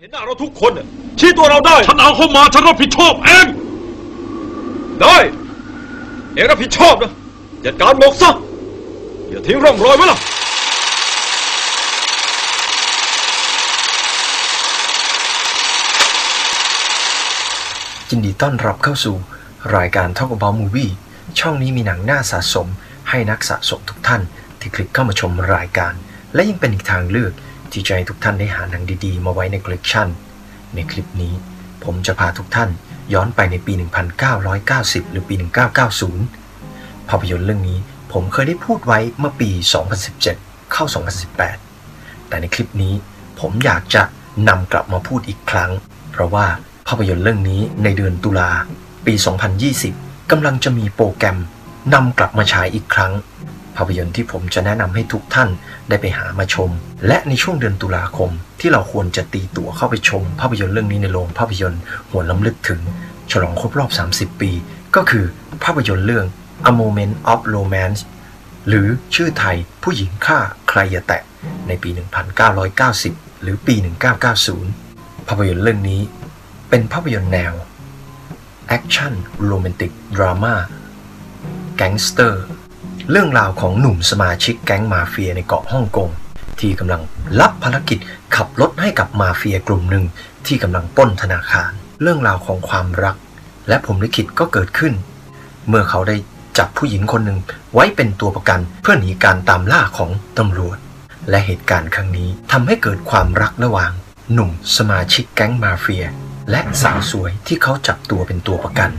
เห็นหน้าเราทุกคนน่ะชี้ตัวเราได้ฉันเอาเข้ามาฉันรับผิดชอบเอง ได้เองรับผิดชอบนะจัดการหมกซะอย่าทิ้งร่องรอยไว้ล่ะยินดีต้อนรับเข้าสู่ รายการ Talk About Movie ช่องนี้มีหนังน่าสะสม ให้นักสะสมทุกท่านที่คลิกเข้ามาชมรายการ และยังเป็นอีกทางเลือก ที่จะให้ทุกท่านได้หาหนังดีๆ มาไว้ในคอลเลกชันในคลิปนี้ ผมจะพาทุกท่านย้อนไปในปี 1990 หรือปี 1990 ภาพยนตร์เรื่องนี้ผมเคยได้พูดไว้เมื่อปี 2017 เข้า 2018 แต่ในคลิปนี้ผมอยากจะนำกลับมาพูดอีกครั้ง เพราะว่าภาพยนตร์เรื่องนี้ในเดือนตุลาปี 2020กำลังจะมีโปรแกรมนำกลับมาฉายอีกครั้ง ภาพยนตร์ที่ผมจะแนะนำให้ทุกท่านได้ไปหามาชม และในช่วงเดือนตุลาคม ที่เราควรจะตีตั๋วเข้าไปชม ภาพยนตร์เรื่องนี้ในโรงภาพยนตร์หัวล้ำลึกถึง ฉลองครบรอบ 30 ปี ก็คือภาพยนตร์เรื่อง A Moment of Romance หรือชื่อไทยผู้หญิงฆ่าใครอย่าแตะในปี 1990 หรือปี 1990 ภาพยนตร์เรื่องนี้ เป็นภาพยนตร์แนวaction โรแมนติกดราม่าแก๊งสเตอร์ เรื่องราวของหนุ่มสมาชิกแก๊งมาเฟียในเกาะฮ่องกงที่กำลังรับภารกิจขับรถให้กับมาเฟียกลุ่มหนึ่งที่กำลังป้นธนาคาร เรื่องราวของความรัก และพรหมลิขิตก็เกิดขึ้น เมื่อเขาได้จับผู้หญิงคนหนึ่งไว้เป็นตัวประกันเพื่อหนีการตามล่าของตำรวจ และเหตุการณ์ครั้งนี้ทำให้เกิดความรักระหว่าง หนุ่มสมาชิกแก๊งมาเฟีย และสาวสวยที่เขาจับตัวเป็นตัวประกัน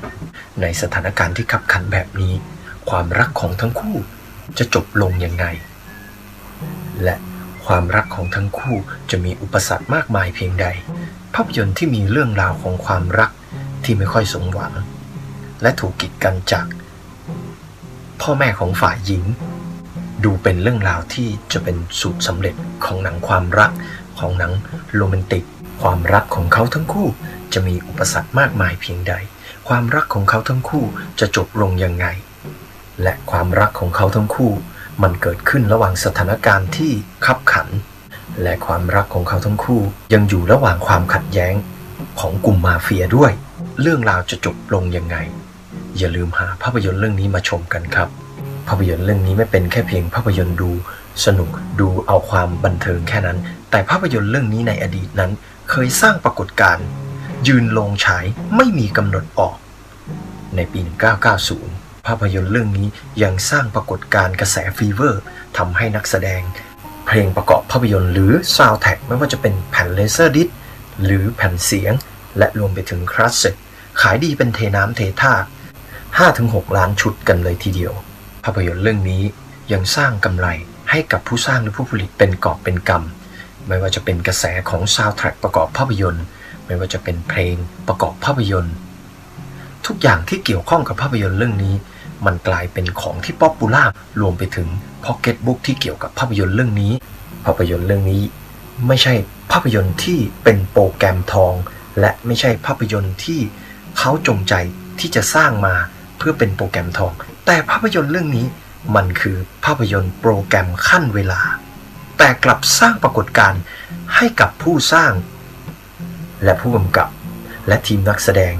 ในสถานการณ์ที่ขับขันแบบนี้ ความรักของทั้งคู่จะจบลงยังไง และความรักของทั้งคู่จะมีอุปสรรคมากมายเพียงใด ภาพยนตร์ที่มีเรื่องราวของความรักที่ไม่ค่อยสมหวัง และถูกกีดกันจาก พ่อแม่ของฝ่ายหญิง ดูเป็นเรื่องราวที่จะเป็นสูตรสำเร็จของหนังความรักของหนังโรแมนติก ความรักของเขาทั้งคู่จะมีอุปสรรคมากมายเพียงใด ความรักของเขาทั้งคู่จะจบลงยังไง และความรักของเขาทั้งคู่ มันเกิดขึ้นระหว่างสถานการณ์ที่ขับขัน และความรักของเขาทั้งคู่ ยังอยู่ระหว่างความขัดแย้งของกลุ่มมาเฟียด้วย เรื่องราวจะจบลงยังไง อย่าลืมหาภาพยนตร์เรื่องนี้มาชมกันครับ ภาพยนตร์เรื่องนี้ไม่เป็นแค่เพียงภาพยนตร์ดู สนุกดูเอาความบันเทิงแค่นั้น แต่ภาพยนตร์เรื่องนี้ในอดีตนั้น เคยสร้างปรากฏการณ์ยืนโรงฉายไม่มีกำหนดออก ในปี 1990 ภาพยนตร์เรื่องนี้ยังสร้างปรากฏการณ์กระแส fever ทำให้นักแสดง เพลงประกอบภาพยนตร์หรือซาว d t แท็กไม่ว่าจะเป็นแผ่น laser disc หรือแผ่นเสียง และรวมไปถึงคาสเซ็ตขายดีเป็นเทน้ำเทท่า 5-6 ล้านชุดกันเลยทีเดียว ภาพยนตร์เรื่องนี้ยังสร้างกำไรให้กับผู้สร้างหรือผู้ผลิตเป็นกอบเป็นกำไม่ว่าจะเป็นกระแสของซาว d t แท็กประกอบภาพยนตร์ ไม่ว่าจะเป็นเพลงประกอบภาพยนตร์ ทุกอย่างที่เกี่ยวข้องกับภาพยนตร์เรื่องนี้ มันกลายเป็นของที่ popular รวมไปถึงพ็อกเก็ตบุ๊กที่เกี่ยวกับภาพยนตร์เรื่องนี้ ภาพยนตร์เรื่องนี้ ไม่ใช่ภาพยนตร์ที่เป็นโปรแกรมทอง และไม่ใช่ภาพยนตร์ที่เขาจงใจที่จะสร้างมาเพื่อเป็นโปรแกรมทอง แต่ภาพยนตร์เรื่องนี้มันคือภาพยนตร์โปรแกรมคั่นเวลา แต่กลับสร้างปรากฏการณ์ให้กับผู้สร้าง และผู้กำกับ และทีมนักแสดง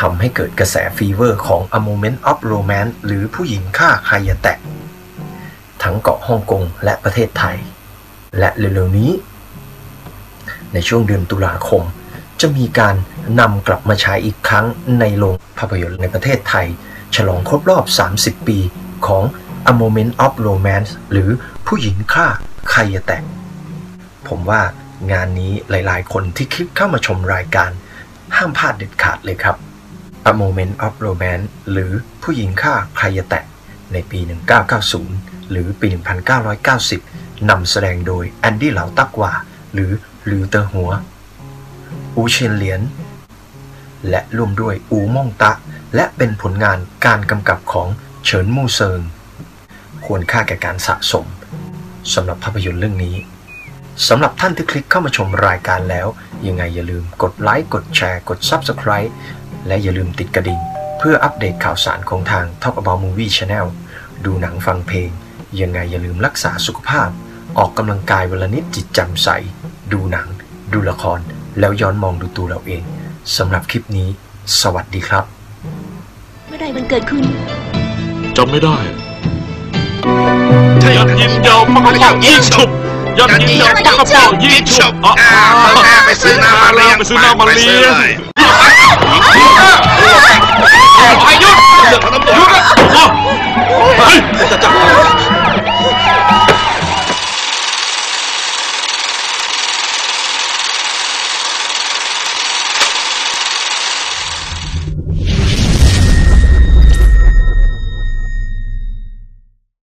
ทำให้เกิดกระแส fever ของ A Moment of Romance หรือผู้หญิงฆ่าใครอย่าแตะ ทั้งเกาะฮ่องกงและประเทศไทย และเร็วๆนี้ ในช่วงเดือนตุลาคม จะมีการนำกลับมาฉายอีกครั้งในโรงภาพยนตร์ในประเทศไทย ฉลองครบรอบ 30 ปีของ A Moment of Romance หรือผู้หญิงฆ่าใครอย่าแตะ ผมว่างานนี้หลายๆ คนที่คลิกเข้ามาชมรายการห้ามพลาดเด็ดขาดเลยครับ A Moment of Romance หรือผู้หญิงฆ่าใครอย่าแตะ ในปี 1990 หรือปี 1990 นำแสดงโดยแอนดี้เหลาตักว่า หรือลือเตอร์หัว อูเชนเหลียน และร่วมด้วยอูม่องตะ และเป็นผลงานการกำกับของเฉินมู่เซิง ควรค่าแก่การสะสมสำหรับภาพยนตร์เรื่องนี้สำหรับท่านที่คลิกเข้ามาชมรายการแล้ว ยังไงอย่าลืมกดไลค์ กดแชร์ กด Subscribe และอย่าลืมติดกระดิ่ง เพื่ออัปเดตข่าวสารของทาง Talk About Movie Channel ดูหนังฟังเพลง ยังไงอย่าลืมรักษาสุขภาพ ออกกำลังกายวันละนิดจิตแจำใส ดูหนัง ดูละคร แล้วย้อนมองดูตัวเราเองสำหรับคลิปนี้ สวัสดีครับ เมื่อไรวันเกิดคุณจำไม่ได้ยันยินยาวปากกระเป๋ายิงฉุบยันยินยาวปากกระเป๋ายิงฉุบอะอ่าไปซื้อน้ำมาเลี้ยงไปซื้อน้ำมาเลี้ยงไปซื้อเลย